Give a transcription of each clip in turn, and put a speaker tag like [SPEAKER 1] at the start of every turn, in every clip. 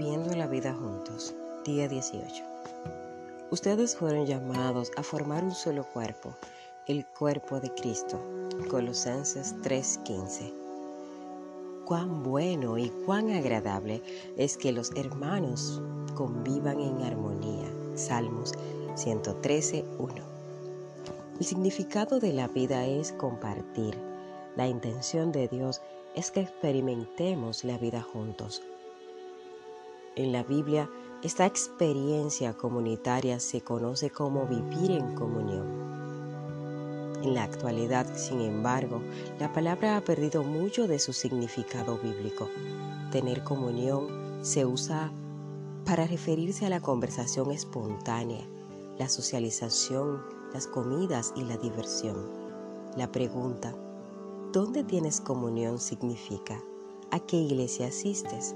[SPEAKER 1] Viviendo la vida juntos, día 18. Ustedes fueron llamados a formar un solo cuerpo, el cuerpo de Cristo. Colosenses 3:15. Cuán bueno y cuán agradable es que los hermanos convivan en armonía. Salmos 113:1. El significado de la vida es compartir. La intención de Dios es que experimentemos la vida juntos en la Biblia, esta experiencia comunitaria se conoce como vivir en comunión. En la actualidad, sin embargo, la palabra ha perdido mucho de su significado bíblico. Tener comunión se usa para referirse a la conversación espontánea, la socialización, las comidas y la diversión. La pregunta, ¿dónde tienes comunión? significa, ¿a qué iglesia asistes?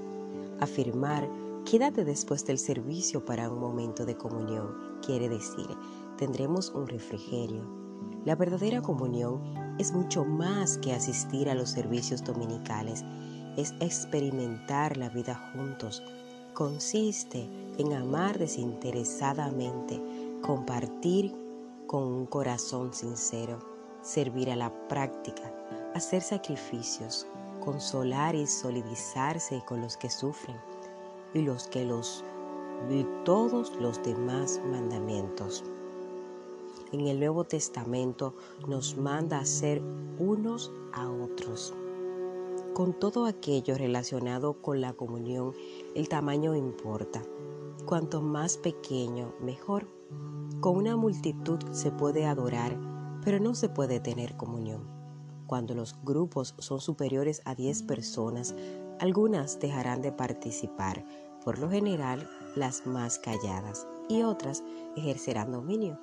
[SPEAKER 1] Afirmar Quédate después del servicio para un momento de comunión, quiere decir, tendremos un refrigerio. La verdadera comunión es mucho más que asistir a los servicios dominicales, es experimentar la vida juntos. Consiste en amar desinteresadamente, compartir con un corazón sincero, servir a la práctica, hacer sacrificios, consolar y solidizarse con los que sufren y los que los de todos los demás mandamientos. En el Nuevo Testamento nos manda a ser unos a otros. Con todo aquello relacionado con la comunión, el tamaño importa. Cuanto más pequeño, mejor. Con una multitud se puede adorar, pero no se puede tener comunión. Cuando los grupos son superiores a 10 personas, algunas dejarán de participar, por lo general las más calladas, y otras ejercerán dominio.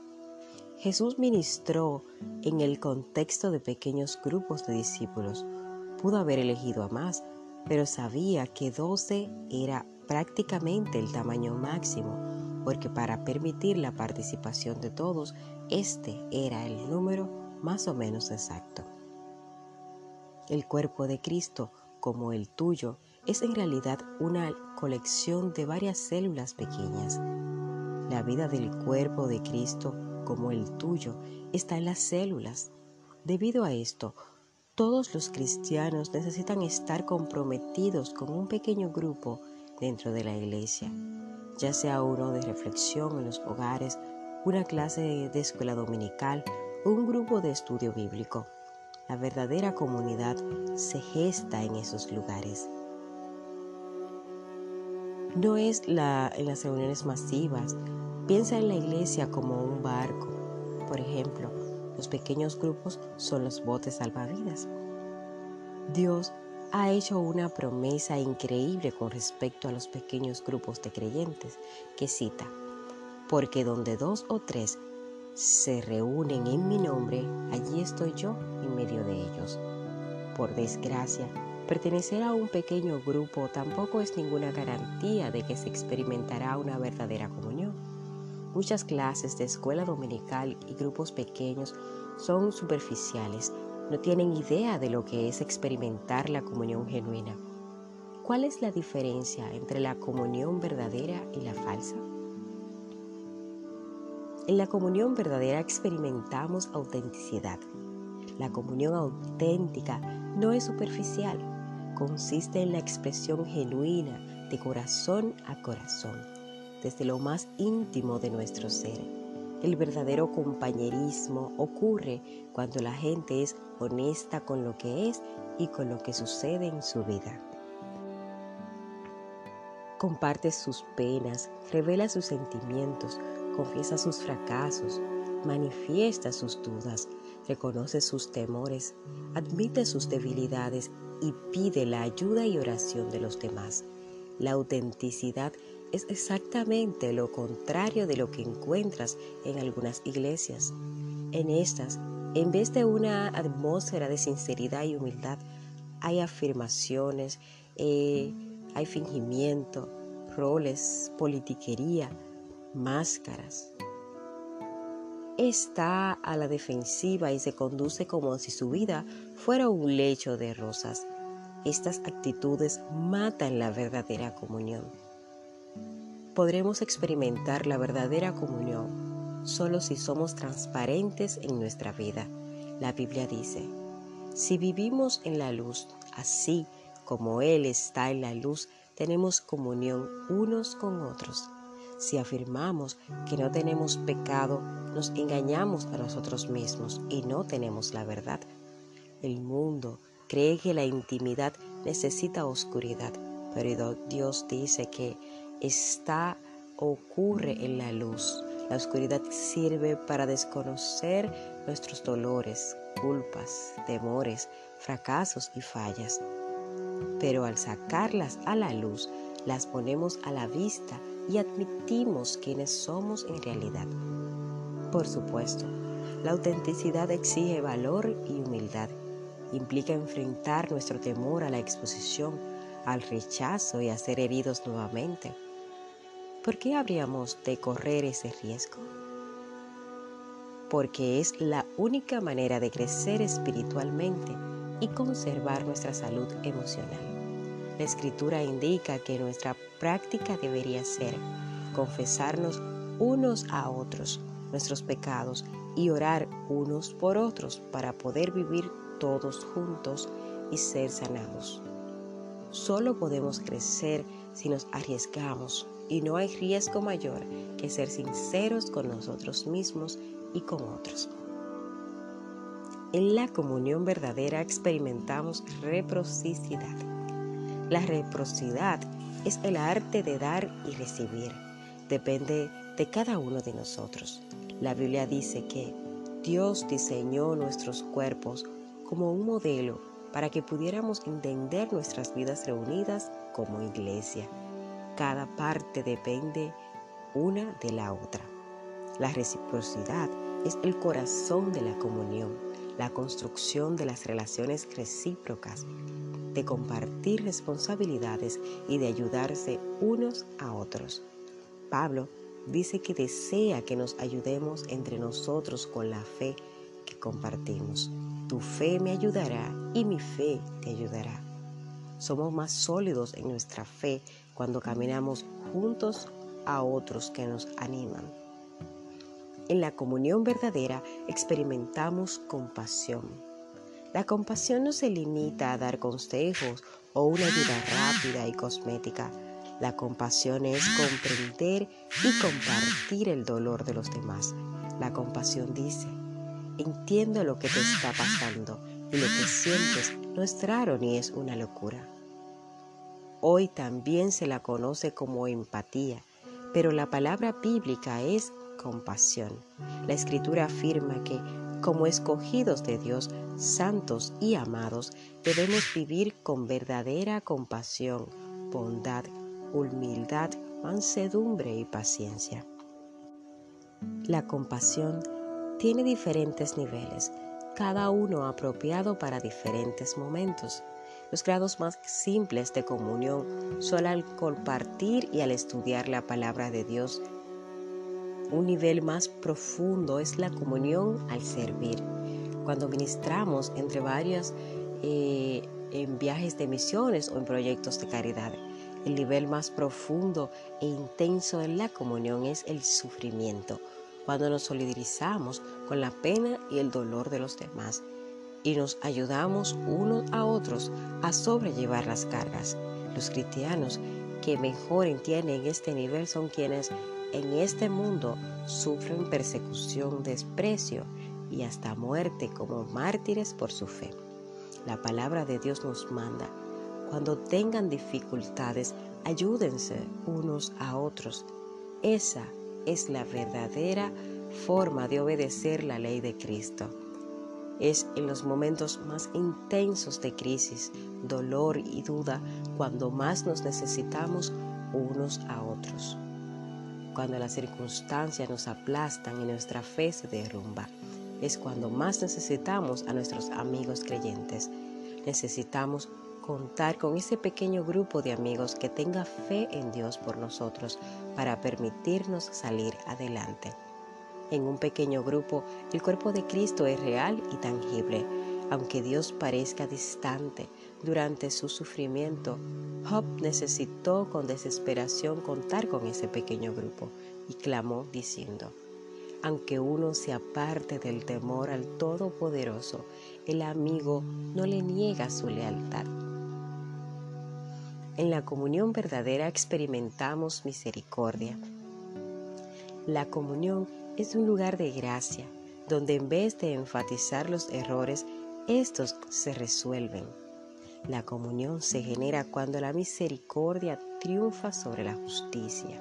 [SPEAKER 1] Jesús ministró en el contexto de pequeños grupos de discípulos. Pudo haber elegido a más, pero sabía que 12 era prácticamente el tamaño máximo, porque para permitir la participación de todos, este era el número más o menos exacto. El cuerpo de Cristo, como el tuyo, es en realidad una colección de varias células pequeñas. La vida del cuerpo de Cristo, como el tuyo, está en las células. Debido a esto, todos los cristianos necesitan estar comprometidos con un pequeño grupo dentro de la iglesia, ya sea uno de reflexión en los hogares, una clase de escuela dominical o un grupo de estudio bíblico. La verdadera comunidad se gesta en esos lugares no es la, en las reuniones masivas. Piensa en la iglesia como un barco. Por ejemplo, los pequeños grupos son los botes salvavidas. Dios ha hecho una promesa increíble con respecto a los pequeños grupos de creyentes, que cita, porque donde dos o tres se reúnen en mi nombre, allí estoy yo en medio de ellos. Por desgracia, Pertenecer a un pequeño grupo tampoco es ninguna garantía de que se experimentará una verdadera comunión. Muchas clases de escuela dominical y grupos pequeños son superficiales, no tienen idea de lo que es experimentar la comunión genuina. ¿Cuál es la diferencia entre la comunión verdadera y la falsa? En la comunión verdadera experimentamos autenticidad. La comunión auténtica no es superficial, consiste en la expresión genuina de corazón a corazón, desde lo más íntimo de nuestro ser. El verdadero compañerismo ocurre cuando la gente es honesta con lo que es y con lo que sucede en su vida. Comparte sus penas, revela sus sentimientos, confiesa sus fracasos, manifiesta sus dudas, reconoce sus temores, admite sus debilidades y pide la ayuda y oración de los demás. La autenticidad es exactamente lo contrario de lo que encuentras en algunas iglesias. En estas, en vez de una atmósfera de sinceridad y humildad, hay afirmaciones, eh, hay fingimiento, roles, politiquería, máscaras está a la defensiva y se conduce como si su vida fuera un lecho de rosas. Estas actitudes matan la verdadera comunión. podremos experimentar la verdadera comunión solo si somos transparentes en nuestra vida. La Biblia dice, si vivimos en la luz, así como Él está en la luz, tenemos comunión unos con otros. Si afirmamos que no tenemos pecado, nos engañamos a nosotros mismos y no tenemos la verdad. El mundo cree que la intimidad necesita oscuridad, pero Dios dice que está ocurre en la luz. La oscuridad sirve para desconocer nuestros dolores, culpas, temores, fracasos y fallas. Pero al sacarlas a la luz, las ponemos a la vista y admitimos quiénes somos en realidad. Por supuesto, la autenticidad exige valor y humildad. Implica enfrentar nuestro temor a la exposición, al rechazo y a ser heridos nuevamente. ¿Por qué habríamos de correr ese riesgo? Porque es la única manera de crecer espiritualmente y conservar nuestra salud emocional. La escritura indica que nuestra práctica debería ser confesarnos unos a otros nuestros pecados y orar unos por otros para poder vivir todos juntos y ser sanados. Solo podemos crecer si nos arriesgamos y no hay riesgo mayor que ser sinceros con nosotros mismos y con otros. En la comunión verdadera experimentamos reciprocidad. La reciprocidad es el arte de dar y recibir. Depende de cada uno de nosotros. La Biblia dice que Dios diseñó nuestros cuerpos como un modelo para que pudiéramos entender nuestras vidas reunidas como iglesia cada parte depende una de la otra. La reciprocidad es el corazón de la comunión, la construcción de las relaciones recíprocas, de compartir responsabilidades y de ayudarse unos a otros. Pablo dice que desea que nos ayudemos entre nosotros con la fe que compartimos. Tu fe me ayudará y mi fe te ayudará. Somos más sólidos en nuestra fe cuando caminamos juntos a otros que nos animan. En la comunión verdadera experimentamos compasión. La compasión no se limita a dar consejos o una ayuda rápida y cosmética. La compasión es comprender y compartir el dolor de los demás. La compasión dice, entiendo lo que te está pasando y lo que sientes no es raro ni es una locura. Hoy también se la conoce como empatía, pero la palabra bíblica es compasión. La escritura afirma que, como escogidos de Dios, santos y amados, debemos vivir con verdadera compasión, bondad, humildad, mansedumbre y paciencia. La compasión tiene diferentes niveles, cada uno apropiado para diferentes momentos. Los grados más simples de comunión son al compartir y al estudiar la palabra de Dios. Un nivel más profundo es la comunión al servir. Cuando ministramos entre varios eh, en viajes de misiones o en proyectos de caridad. El nivel más profundo e intenso en la comunión es el sufrimiento, cuando nos solidarizamos con la pena y el dolor de los demás y nos ayudamos unos a otros a sobrellevar las cargas. Los cristianos que mejor entienden este nivel son quienes en este mundo sufren persecución, desprecio y hasta muerte como mártires por su fe. La palabra de Dios nos manda, cuando tengan dificultades, ayúdense unos a otros. Esa es la verdadera forma de obedecer la ley de Cristo. Es en los momentos más intensos de crisis, dolor y duda cuando más nos necesitamos unos a otros. Cuando las circunstancias nos aplastan y nuestra fe se derrumba, es cuando más necesitamos a nuestros amigos creyentes. Necesitamos contar con ese pequeño grupo de amigos que tenga fe en Dios por nosotros para permitirnos salir adelante. En un pequeño grupo, el cuerpo de Cristo es real y tangible. Aunque Dios parezca distante, durante su sufrimiento, Job necesitó con desesperación contar con ese pequeño grupo y clamó diciendo, aunque uno se aparte del temor al Todopoderoso, el amigo no le niega su lealtad. En la comunión verdadera experimentamos misericordia. La comunión es un lugar de gracia, donde en vez de enfatizar los errores, estos se resuelven. La comunión se genera cuando la misericordia triunfa sobre la justicia.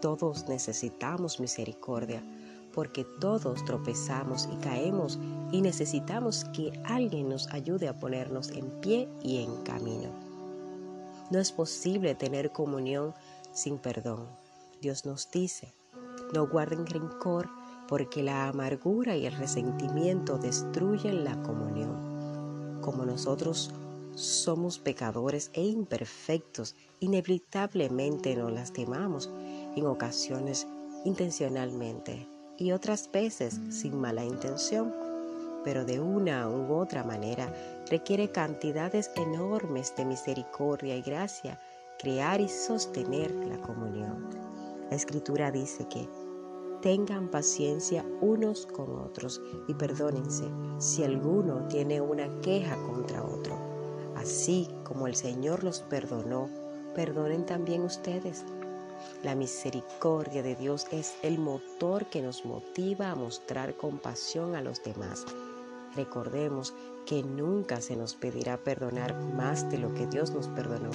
[SPEAKER 1] Todos necesitamos misericordia porque todos tropezamos y caemos y necesitamos que alguien nos ayude a ponernos en pie y en camino. No es posible tener comunión sin perdón. Dios nos dice, no guarden rencor porque la amargura y el resentimiento destruyen la comunión. Como nosotros somos pecadores e imperfectos, inevitablemente nos lastimamos en ocasiones intencionalmente y otras veces sin mala intención, pero de una u otra manera requiere cantidades enormes de misericordia y gracia crear y sostener la comunión. La escritura dice que tengan paciencia unos con otros y perdónense si alguno tiene una queja contra otro. Así como el Señor los perdonó, perdonen también ustedes. La misericordia de Dios es el motor que nos motiva a mostrar compasión a los demás. Recordemos que nunca se nos pedirá perdonar más de lo que Dios nos perdonó.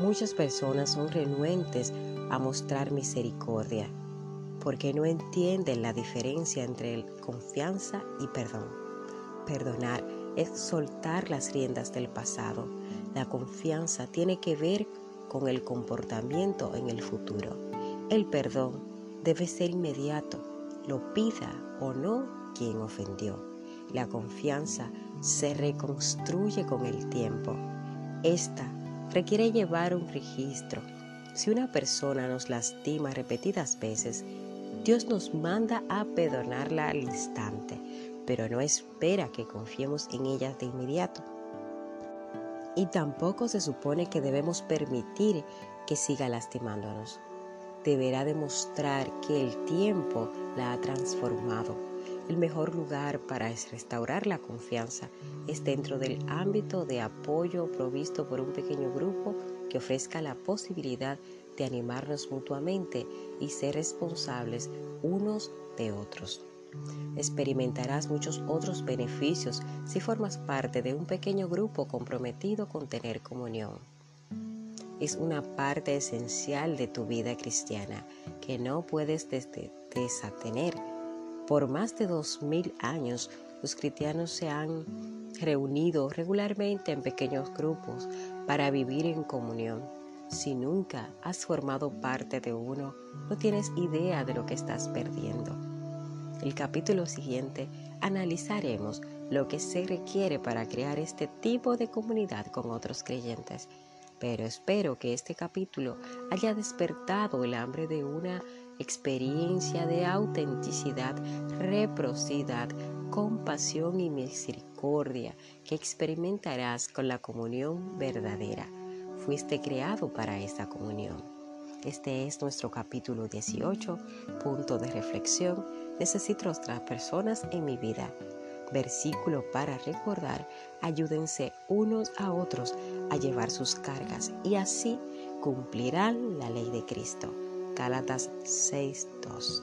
[SPEAKER 1] Muchas personas son renuentes a mostrar misericordia porque no entienden la diferencia entre confianza y perdón. Perdonar es soltar las riendas del pasado. La confianza tiene que ver con el comportamiento en el futuro. El perdón debe ser inmediato, lo pida o no quien ofendió. La confianza se reconstruye con el tiempo. Esta requiere llevar un registro. Si una persona nos lastima repetidas veces, Dios nos manda a perdonarla al instante, pero no espera que confiemos en ella de inmediato. Y tampoco se supone que debemos permitir que siga lastimándonos. Deberá demostrar que el tiempo la ha transformado el mejor lugar para restaurar la confianza es dentro del ámbito de apoyo provisto por un pequeño grupo que ofrezca la posibilidad de animarnos mutuamente y ser responsables unos de otros. Experimentarás muchos otros beneficios si formas parte de un pequeño grupo comprometido con tener comunión. Es una parte esencial de tu vida cristiana que no puedes desatener por más de dos mil años, los cristianos se han reunido regularmente en pequeños grupos para vivir en comunión. Si nunca has formado parte de uno, no tienes idea de lo que estás perdiendo. El capítulo siguiente analizaremos lo que se requiere para crear este tipo de comunidad con otros creyentes. Pero espero que este capítulo haya despertado el hambre de una experiencia de autenticidad, reciprocidad, compasión y misericordia que experimentarás con la comunión verdadera. Fuiste creado para esta comunión. Este es nuestro capítulo 18, punto de reflexión. Necesito otras personas en mi vida. Versículo para recordar, ayúdense unos a otros a llevar sus cargas y así cumplirán la ley de Cristo. Gálatas 6:2.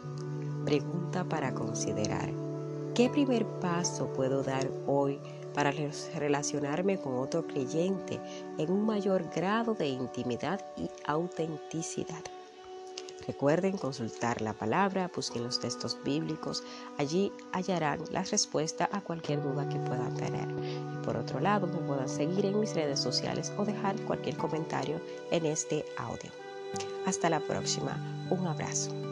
[SPEAKER 1] Pregunta para considerar. ¿Qué primer paso puedo dar hoy para relacionarme con otro creyente en un mayor grado de intimidad y autenticidad? Recuerden consultar la palabra, busquen los textos bíblicos, allí hallarán la respuesta a cualquier duda que puedan tener. Y por otro lado, me puedan seguir en mis redes sociales o dejar cualquier comentario en este audio. Hasta la próxima. Un abrazo.